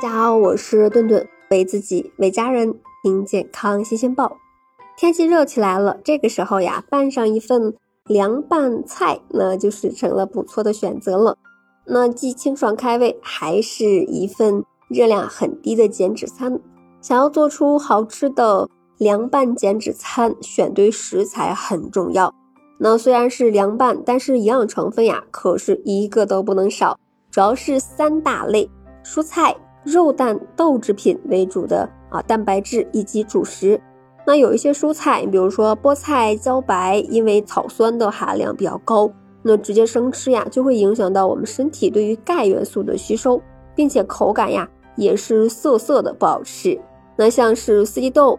大家好，我是顿顿，为自己为家人听健康新鲜报。天气热起来了，这个时候呀，拌上一份凉拌菜，那就是成了不错的选择了。那既清爽开胃，还是一份热量很低的减脂餐。想要做出好吃的凉拌减脂餐，选对食材很重要。那虽然是凉拌，但是营养成分呀，可是一个都不能少，主要是三大类：蔬菜。肉蛋豆制品为主的啊，蛋白质以及主食。那有一些蔬菜，比如说菠菜、茭白，因为草酸的含量比较高，那直接生吃呀，就会影响到我们身体对于钙元素的吸收，并且口感呀也是涩涩的，不好吃。那像是四季豆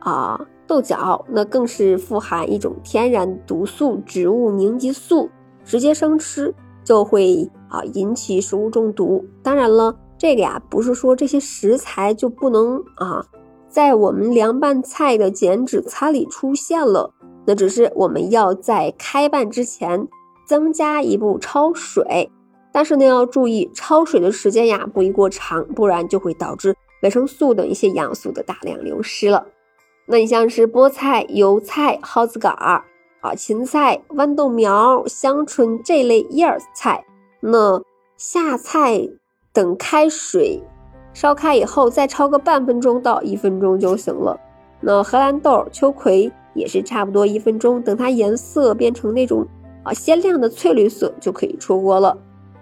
啊、豆角，那更是富含一种天然毒素——植物凝集素，直接生吃就会啊引起食物中毒。当然了。这个呀，不是说这些食材就不能啊，在我们凉拌菜的减脂餐里出现了，那只是我们要在开拌之前增加一步焯水。但是呢，要注意焯水的时间呀，不宜过长，不然就会导致维生素等一些营养素的大量流失了。那你像是菠菜、油菜、蒿子杆儿啊、芹菜、豌豆苗、香椿这类叶菜，那下菜。等开水烧开以后，再焯个半分钟到一分钟就行了。那荷兰豆、秋葵也是差不多一分钟，等它颜色变成那种啊鲜亮的翠绿色就可以出锅了。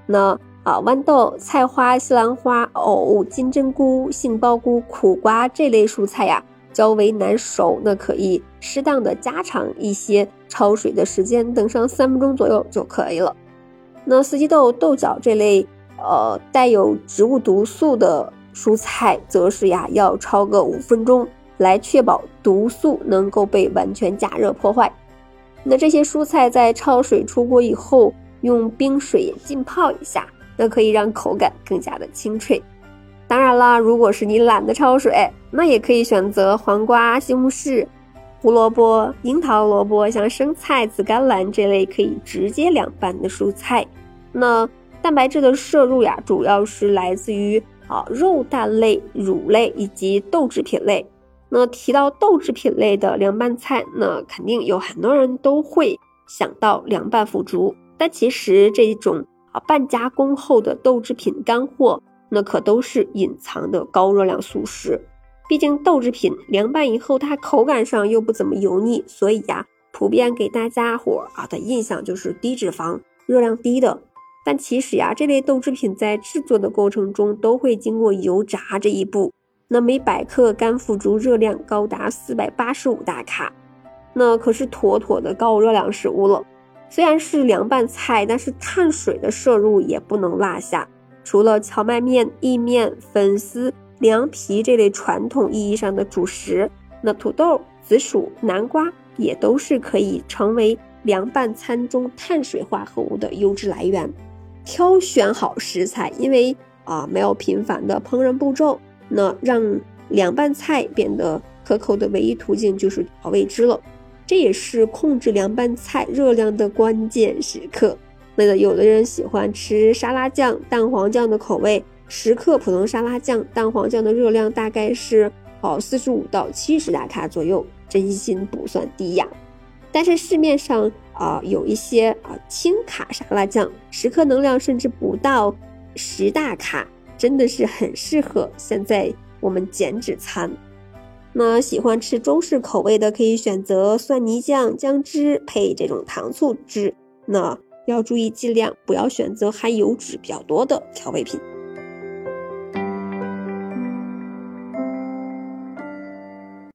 那啊豌豆、菜花、西兰花、藕、金针菇、杏鲍菇、苦瓜这类蔬菜呀，较为难熟，那可以适当的加长一些焯水的时间，等上三分钟左右就可以了。那四季豆、豆角这类。呃，带有植物毒素的蔬菜，则是呀要焯个五分钟，来确保毒素能够被完全加热破坏。那这些蔬菜在焯水出锅以后，用冰水浸泡一下，那可以让口感更加的清脆。当然啦，如果是你懒得焯水，那也可以选择黄瓜、西红柿、胡萝卜、樱桃萝卜，像生菜、紫甘蓝这类可以直接凉拌的蔬菜。那。蛋白质的摄入呀，主要是来自于啊肉蛋类、乳类以及豆制品类。那提到豆制品类的凉拌菜，那肯定有很多人都会想到凉拌腐竹。但其实这种啊半加工后的豆制品干货，那可都是隐藏的高热量素食。毕竟豆制品凉拌以后，它口感上又不怎么油腻，所以呀，普遍给大家伙啊的印象就是低脂肪、热量低的。但其实呀，这类豆制品在制作的过程中都会经过油炸这一步。那每百克干腐竹热量高达四百八十五大卡，那可是妥妥的高热量食物了。虽然是凉拌菜，但是碳水的摄入也不能落下。除了荞麦面、意面、粉丝、凉皮这类传统意义上的主食，那土豆、紫薯、南瓜也都是可以成为凉拌餐中碳水化合物的优质来源。挑选好食材，因为啊没有频繁的烹饪步骤，那让凉拌菜变得可口的唯一途径就是调味汁了。这也是控制凉拌菜热量的关键时刻。那有的人喜欢吃沙拉酱、蛋黄酱的口味，十克普通沙拉酱、蛋黄酱的热量大概是哦四十五到七十大卡左右，真心不算低呀。但是市面上啊有一些啊轻卡沙拉酱，十克能量甚至不到十大卡，真的是很适合现在我们减脂餐。那喜欢吃中式口味的，可以选择蒜泥酱、姜汁配这种糖醋汁。那要注意剂量，不要选择含油脂比较多的调味品。